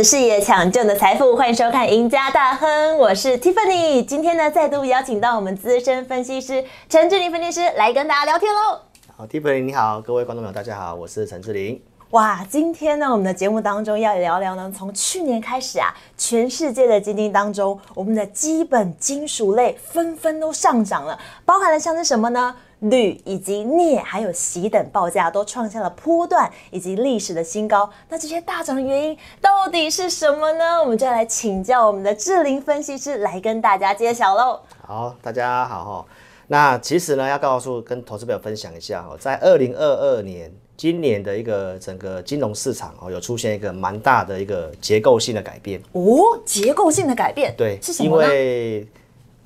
的事业，抢救你的财富，欢迎收看《赢家大亨》，我是 Tiffany。今天呢，再度邀请到我们资深分析师陈志玲分析师来跟大家聊天喽。好，Tiffany 你好，各位观众朋友大家好，我是陈志玲。哇，今天呢，我们的节目当中要聊聊呢，从去年开始啊，全世界的基金当中，我们的基本金属类纷纷都上涨了，包含了像是什么呢？铝以及镍还有锡等报价都创下了波段以及历史的新高。那这些大涨的原因到底是什么呢？我们就来请教我们的智林分析师来跟大家揭晓喽。好，大家好哈。那其实呢，要告诉跟投资朋友分享一下哈，在二零二二年。今年的一个整个金融市场哦，有出现一个蛮大的一个结构性的改变哦，结构性的改变对是什么？因为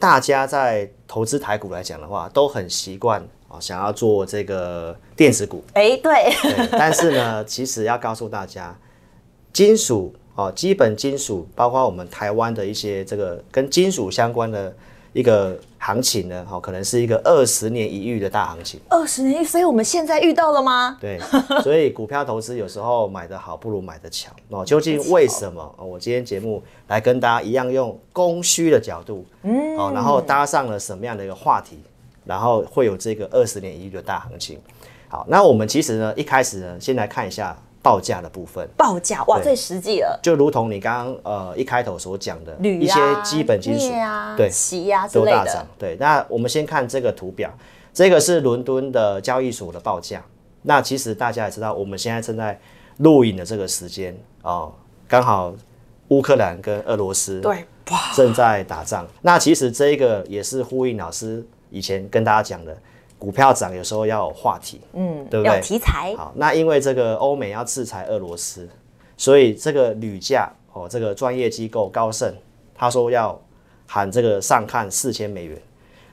大家在投资台股来讲的话，都很习惯啊，想要做这个电子股。哎，对。对，但是呢，其实要告诉大家，金属哦，基本金属，包括我们台湾的一些这个跟金属相关的。一个行情呢，哈，可能是一个二十年一遇的大行情。二十年一，所以我们现在遇到了吗？对，所以股票投资有时候买的好不如买的巧哦。究竟为什么？我今天节目来跟大家一样用供需的角度，嗯，哦，然后搭上了什么样的一个话题，然后会有这个二十年一遇的大行情。好，那我们其实呢，一开始呢，先来看一下。报价的部分，报价哇，最实际了。就如同你刚刚呃一开头所讲的，一些基本金属啊，对，锡啊之类的。对，那我们先看这个图表，这个是伦敦的交易所的报价。那其实大家也知道，我们现在正在录影的这个时间哦，刚好乌克兰跟俄罗斯对正在打仗。那其实这个也是呼应老师以前跟大家讲的。股票涨有时候要有话题，嗯，对不对？题材。好，那因为这个欧美要制裁俄罗斯，所以这个铝价哦，这个专业机构高盛他说要喊这个上看四千美元。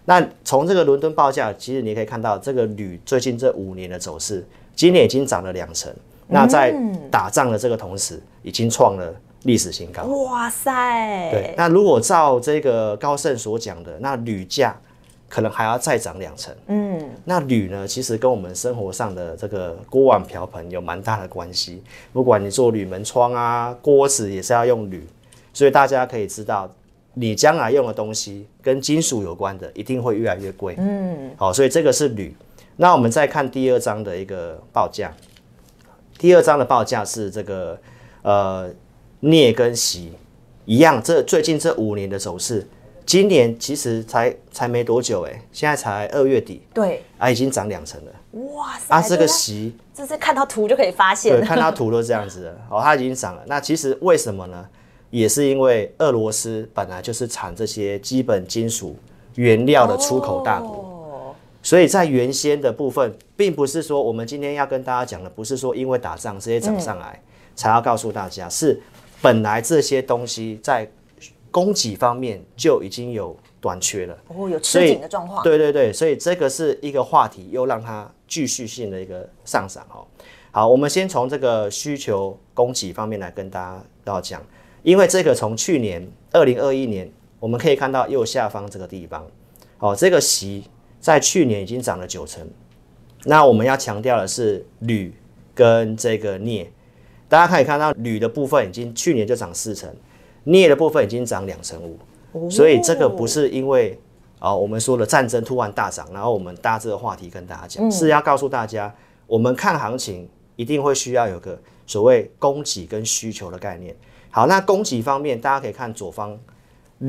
那从这个伦敦报价，其实你可以看到这个铝最近这五年的走势，今年已经涨了两成。那在打仗的这个同时，已经创了历史新高。哇塞！对，那如果照这个高盛所讲的，那铝价。可能还要再涨两成。嗯，那铝呢？其实跟我们生活上的这个锅碗瓢盆有蛮大的关系。不管你做铝门窗啊，锅子也是要用铝，所以大家可以知道，你将来用的东西跟金属有关的，一定会越来越贵。嗯，好，所以这个是铝。那我们再看第二章的一个报价。第二章的报价是这个呃镍跟锡一样，这最近这五年的走势。今年其实才才没多久哎，现在才二月底，对，啊，已经涨两成了，哇塞！啊，这个席，这是看到图就可以发现，对，看到图都这样子的，哦，它已经涨了。那其实为什么呢？也是因为俄罗斯本来就是产这些基本金属原料的出口大国，所以在原先的部分，并不是说我们今天要跟大家讲的，不是说因为打仗这些涨上来才要告诉大家，是本来这些东西在。供给方面就已经有短缺了，哦，有吃紧的状况。对对对，所以这个是一个话题，又让它继续性的一个上涨哦。好，我们先从这个需求供给方面来跟大家要讲，因为这个从去年二零二一年，我们可以看到右下方这个地方，哦，这个席在去年已经涨了九成。那我们要强调的是铝跟这个镍，大家可以看到铝的部分已经去年就涨四成。镍的部分已经涨两成五，所以这个不是因为啊我们说的战争突然大涨，然后我们搭这个话题跟大家讲，是要告诉大家，我们看行情一定会需要有个所谓供给跟需求的概念。好，那供给方面，大家可以看左方，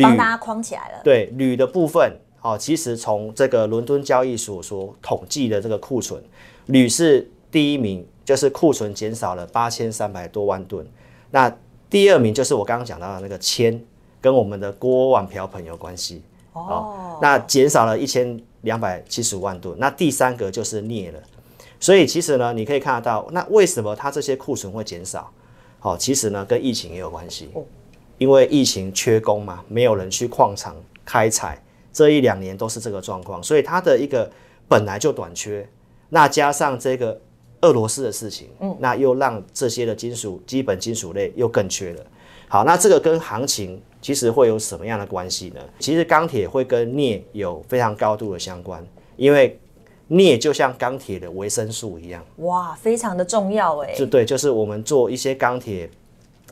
帮大家框起来了。对铝的部分，哦，其实从这个伦敦交易所所统计的这个库存，铝是第一名，就是库存减少了八千三百多万吨。那第二名就是我刚刚讲到的那个铅，跟我们的锅碗瓢盆有关系哦。那减少了一千两百七十五万吨。那第三个就是镍了。所以其实呢，你可以看得到，那为什么它这些库存会减少？好，其实呢跟疫情也有关系。因为疫情缺工嘛，没有人去矿场开采，这一两年都是这个状况，所以它的一个本来就短缺，那加上这个。俄罗斯的事情，嗯，那又让这些的金属基本金属类又更缺了。好，那这个跟行情其实会有什么样的关系呢？其实钢铁会跟镍有非常高度的相关，因为镍就像钢铁的维生素一样。哇，非常的重要哎。就对，就是我们做一些钢铁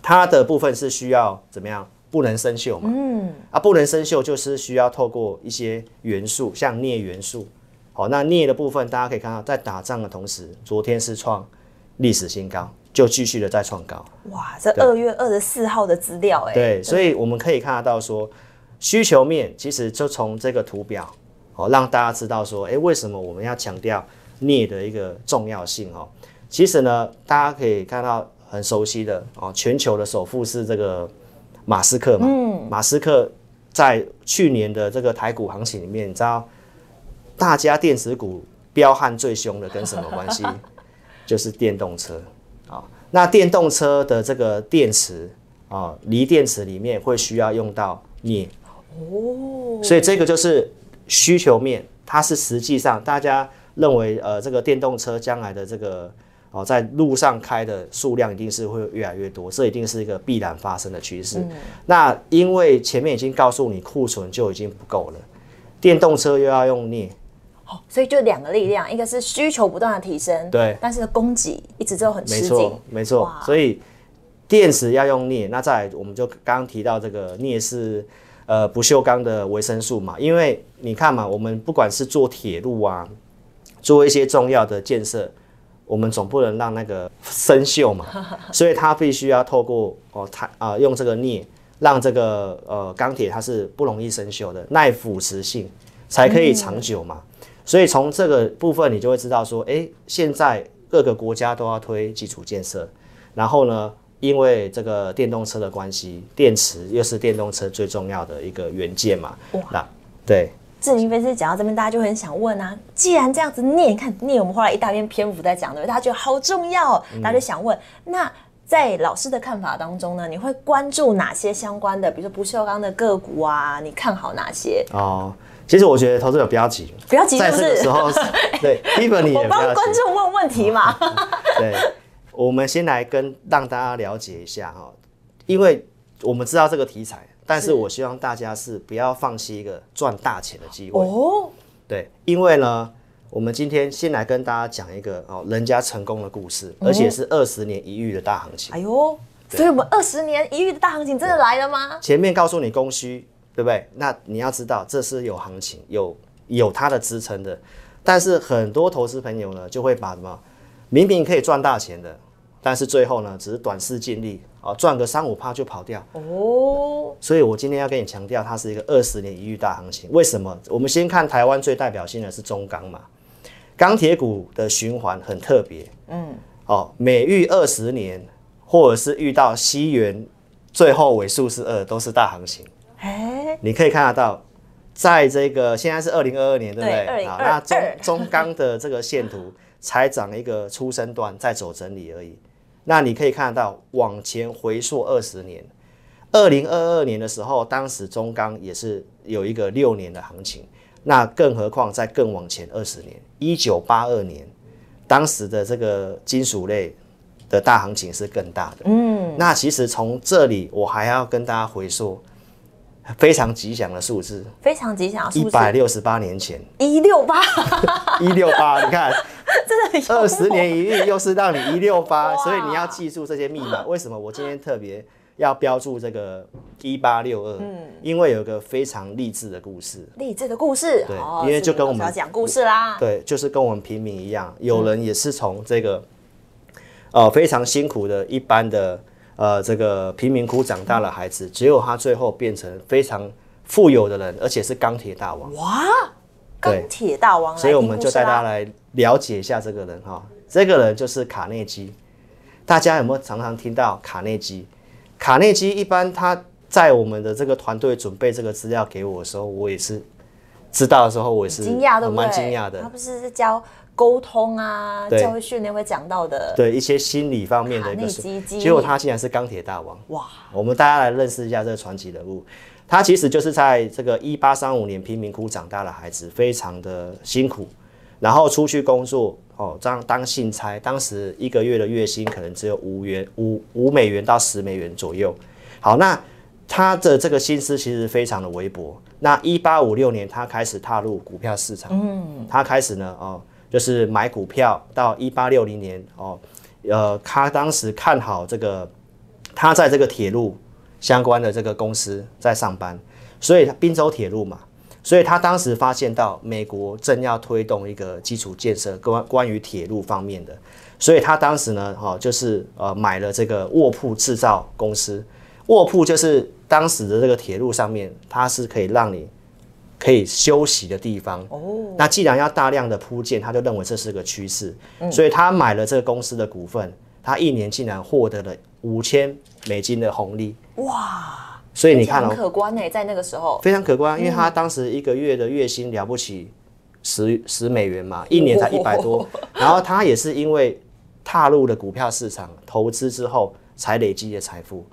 它的部分是需要怎么样？不能生锈嘛，嗯，啊，不能生锈就是需要透过一些元素，像镍元素，好，那镍的部分大家可以看到，在打仗的同时，昨天是创历史新高，就继续的在创高。哇，这二月二十四号的资料，哎，对，所以我们可以看得到说，需求面其实就从这个图表，哦，让大家知道说，哎，为什么我们要强调镍的一个重要性哦？其实呢，大家可以看到很熟悉的哦，全球的首富是这个。马斯克嘛，嗯马斯克在去年的这个台股行情里面，你知道大家电子股彪悍最凶的跟什么关系？就是电动车啊。那电动车的这个电池啊，锂电池里面会需要用到镍哦，所以这个就是需求面，它是实际上大家认为呃，这个电动车将来的这个。哦，在路上开的数量一定是会越来越多，这一定是一个必然发生的趋势。那因为前面已经告诉你库存就已经不够了，电动车又要用镍，哦，所以就两个力量，一个是需求不断的提升，对，但是供给一直都很吃紧，没错，没错。所以电池要用镍，那再我们就刚刚提到这个镍是呃不锈钢的维生素嘛，因为你看嘛，我们不管是做铁路啊，做一些重要的建设。我们总不能让那个生锈嘛，所以它必须要透过哦，它啊用这个镍，让这个呃钢铁它是不容易生锈的，耐腐蚀性才可以长久嘛。所以从这个部分你就会知道说，哎，现在各个国家都要推基础建设，然后呢，因为这个电动车的关系，电池又是电动车最重要的一个元件嘛。那对。志明飞是讲到这边，大家就很想问啊，既然这样子念，看念我们花了一大篇篇幅在讲的，大家觉得好重要，大家就想问，那在老师的看法当中呢，你会关注哪些相关的，比如说不锈钢的个股啊？你看好哪些？哦，其实我觉得投资者不要急，不要急，在这个时候，对，基本你我帮观众问问题嘛。对，我们先来跟让大家了解一下哈，因为我们知道这个题材。但是我希望大家是不要放弃一个赚大钱的机会哦。对，因为呢，我们今天先来跟大家讲一个哦，人家成功的故事，而且是二十年一遇的大行情。哎呦，所以我们二十年一遇的大行情真的来了吗？前面告诉你供需，对不对？那你要知道这是有行情，有有它的支撑的。但是很多投资朋友呢，就会把什么明明可以赚大钱的，但是最后呢，只是短视尽力。啊，赚个三五趴就跑掉哦，所以我今天要跟你强调，它是一个二十年一遇大行情。为什么？我们先看台湾最代表性的是中钢嘛，钢铁股的循环很特别，嗯，哦，每遇二十年，或者是遇到西元最后尾数是二，都是大行情。哎，你可以看得到，在这个现在是二零二二年，对不对？好，那中 中钢的这个线图才涨一个出生段，在走整理而已。那你可以看得到，往前回溯二十年，二零二二年的时候，当时中钢也是有一个六年的行情。那更何况在更往前二十年，一九八二年，当时的这个金属类的大行情是更大的。嗯，那其实从这里我还要跟大家回溯非常吉祥的数字，非常吉祥，一百六十八年前，一六八，一六八，你看。真的二十年一遇，又是让你一六八，所以你要记住这些密码。为什么我今天特别要标注这个一八六二？嗯，因为有个非常励志的故事。励志的故事，对，因为就跟我们要讲故事啦。对，就是跟我们平民一样，有人也是从这个呃非常辛苦的一般的呃这个贫民窟长大的孩子，只有他最后变成非常富有的人，而且是钢铁大王。哇！钢铁大王，所以我们就带大家来了解一下这个人哈。这个人就是卡内基，大家有没有常常听到卡内基？卡内基一般他在我们的这个团队准备这个资料给我的时候，我也是知道的时候，我也是惊讶的，蛮惊讶的。他不是教沟通啊，教育训练会讲到的，对一些心理方面的一个，结果他竟然是钢铁大王哇！我们大家来认识一下这个传奇人物。他其实就是在这个一八三五年贫民窟长大的孩子，非常的辛苦，然后出去工作哦，当当信差，当时一个月的月薪可能只有五元五五美元到十美元左右。好，那他的这个心思其实非常的微薄。那一八五六年，他开始踏入股票市场，嗯，他开始呢，哦，就是买股票。到一八六零年，哦，呃，他当时看好这个。他在这个铁路相关的这个公司在上班，所以滨州铁路嘛，所以他当时发现到美国正要推动一个基础建设关关于铁路方面的，所以他当时呢，哈、就是呃买了这个卧铺制造公司，卧铺就是当时的这个铁路上面，它是可以让你可以休息的地方。哦，那既然要大量的铺建，他就认为这是个趋势，所以他买了这个公司的股份，他一年竟然获得了五千美金的红利。哇，所以你看很哦，可观呢，在那个时候，非常可观，因为他当时一个月的月薪了不起十十美元嘛，一年才一百多，然后他也是因为踏入了股票市场投资之后才累积的财富。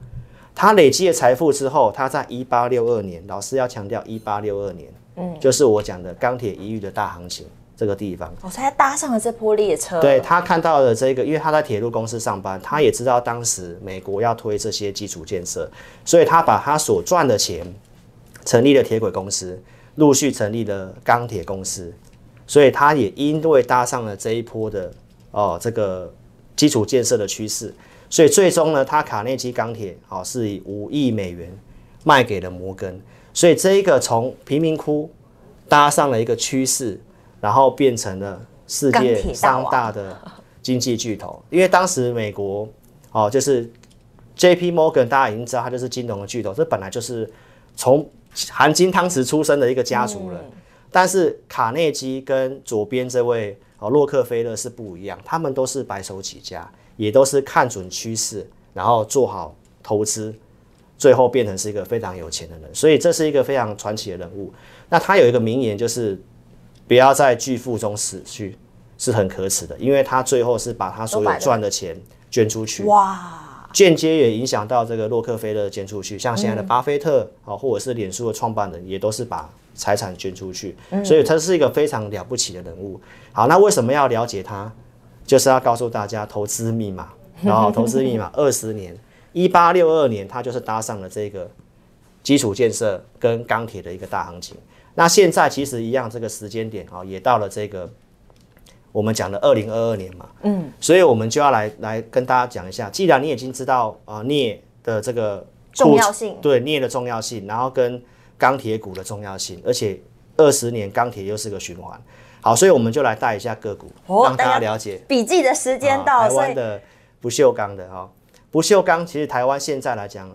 他累积了财富之后，他在一八六二年，老师要强调一八六二年，嗯，就是我讲的钢铁一遇的大行情这个地方。我才搭上了这波列车。对他看到了这个，因为他在铁路公司上班，他也知道当时美国要推这些基础建设，所以他把他所赚的钱成立了铁轨公司，陆续成立了钢铁公司，所以他也因为搭上了这一波的哦这个基础建设的趋势，所以最终呢，他卡内基钢铁哦是以五亿美元卖给了摩根，所以这一个从贫民窟搭上了一个趋势，然后变成了世界三大的经济巨头。因为当时美国哦，就是 J.P. Morgan，大家已经知道，它就是金融的巨头，这本来就是从含金汤匙出生的一个家族了。但是卡内基跟左边这位哦洛克菲勒是不一样，他们都是白手起家，也都是看准趋势，然后做好投资，最后变成是一个非常有钱的人。所以这是一个非常传奇的人物。那他有一个名言，就是不要在巨富中死去，是很可耻的，因为他最后是把他所有赚的钱捐出去。哇，间接也影响到这个洛克菲勒捐出去，像现在的巴菲特啊、或者是脸书的创办人，也都是把财产捐出去，所以他是一个非常了不起的人物。好，那为什么要了解他？就是要告诉大家投资密码，然后投资密码 二十年，一八六二年它就是搭上了这个基础建设跟钢铁的一个大行情。那现在其实一样，这个时间点啊、也到了这个我们讲的二零二二年嘛，嗯，所以我们就要来来跟大家讲一下，既然你已经知道啊、呃镍的这个重要性。对镍的重要性，然后跟钢铁股的重要性，而且二十年钢铁又是个循环，好，所以我们就来带一下个股，哦让大大家家了解。笔记的时间到，啊台湾的不锈钢的哈、不锈钢其实台湾现在来讲，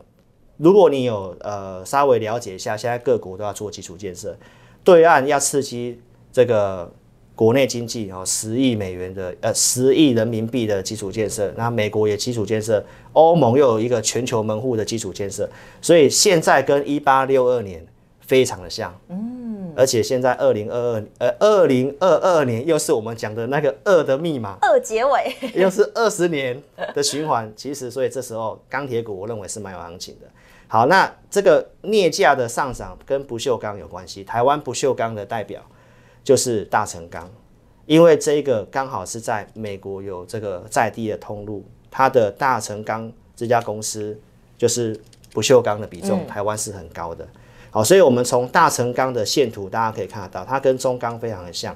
如果你有呃稍微了解一下，现在各国都要做基础建设，对岸要刺激这个国内经济哦，十亿美元的呃十亿人民币的基础建设，那美国也基础建设，欧盟又有一个全球门户的基础建设，所以现在跟一八六二年非常的像，嗯，而且现在二零二二呃二零二二年又是我们讲的那个二的密码，二结尾，又是二十年的循环，其实所以这时候钢铁股我认为是蛮有行情的。好，那这个镍价的上涨跟不锈钢有关系，台湾不锈钢的代表就是大成钢，因为这个刚好是在美国有这个在地的通路，它的大成钢这家公司就是不锈钢的比重，台湾是很高的。好，所以我们从大成钢的线图大家可以看得到，它跟中钢非常的像。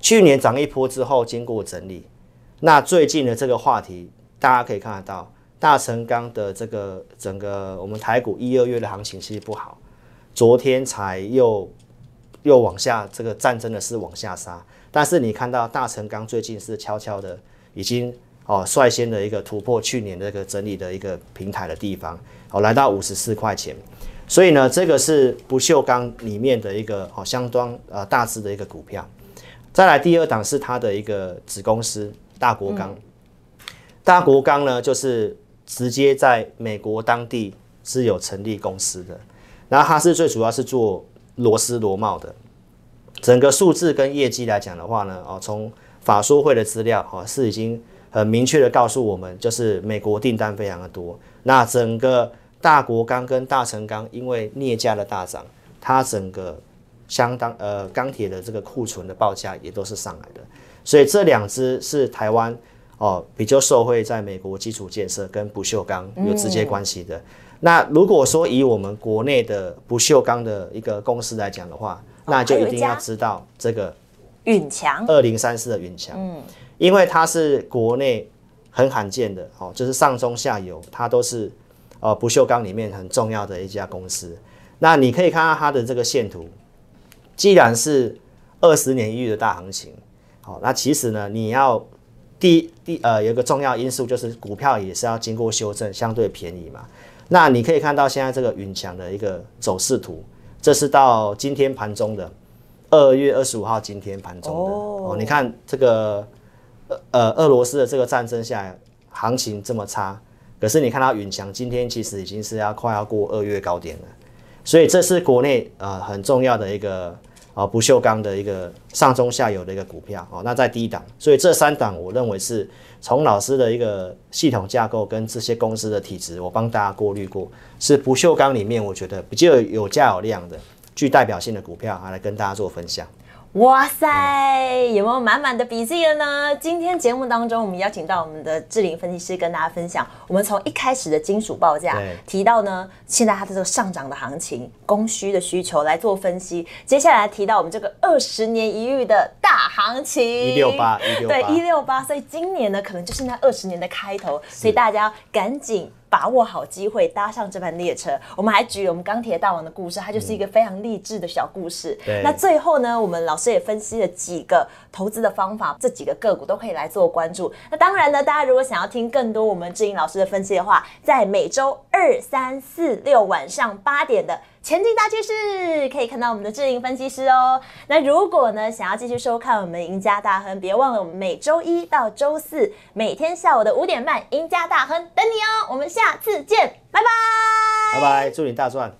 去年涨一波之后，经过整理，那最近的这个话题，大家可以看得到，大成钢的这个整个我们台股一二月的行情其实不好，昨天才又又往下，这个战争的是往下杀，但是你看到大成钢最近是悄悄的已经哦率先的一个突破去年这个整理的一个平台的地方，哦来到五十四块钱，所以呢这个是不锈钢里面的一个哦相当呃大致的一个股票。再来第二档是它的一个子公司大国钢，大国钢呢就是直接在美国当地是有成立公司的，然后它是最主要是做螺丝螺帽的。整个数字跟业绩来讲的话呢，哦，从法说会的资料哦是已经很明确的告诉我们，就是美国订单非常的多。那整个大国钢跟大成钢因为镍价的大涨，它整个相当呃钢铁的这个库存的报价也都是上来的，所以这两只是台湾哦比较受惠在美国基础建设跟不锈钢有直接关系的。那如果说以我们国内的不锈钢的一个公司来讲的话，那就一定要知道这个允强二零三四的允强，嗯，因为它是国内很罕见的哦，就是上中下游它都是呃不锈钢里面很重要的一家公司。那你可以看到它的这个线图，既然是二十年一遇的大行情，好，那其实呢，你要第第呃有一个重要因素就是股票也是要经过修正，相对便宜嘛。那你可以看到现在这个云强的一个走势图，这是到今天盘中的二月二十五号今天盘中的哦。你看这个呃呃俄罗斯的这个战争下来，行情这么差，可是你看到云强今天其实已经是要快要过二月高点了，所以这是国内呃很重要的一个啊不锈钢的一个上中下游的一个股票哦。那在低档，所以这三档我认为是。从老师的一个系统架构跟这些公司的体质，我帮大家过滤过，是不锈钢里面我觉得比较有价有量的、具代表性的股票啊，来跟大家做分享。哇塞，有没有满满的笔记了呢？今天节目当中，我们邀请到我们的志玲分析师跟大家分享，我们从一开始的金属报价提到呢，现在它的这个上涨的行情、供需的需求来做分析。接下来提到我们这个二十年一遇的大行情，一六八对一六八，所以今年呢，可能就是那二十年的开头，所以大家赶紧。把握好机会，搭上这班列车。我们还举了我们钢铁大王的故事，它就是一个非常励志的小故事。那最后呢，我们老师也分析了几个投资的方法，这几个个股都可以来做关注。那当然呢，大家如果想要听更多我们志英老师的分析的话，在每周二、三、四、六晚上八点的。前进大趋势，可以看到我们的智盈分析师哦。那如果呢，想要继续收看我们赢家大亨，别忘了我们每周一到周四每天下午的五点半，赢家大亨等你哦。我们下次见，拜拜，拜拜，祝你大赚。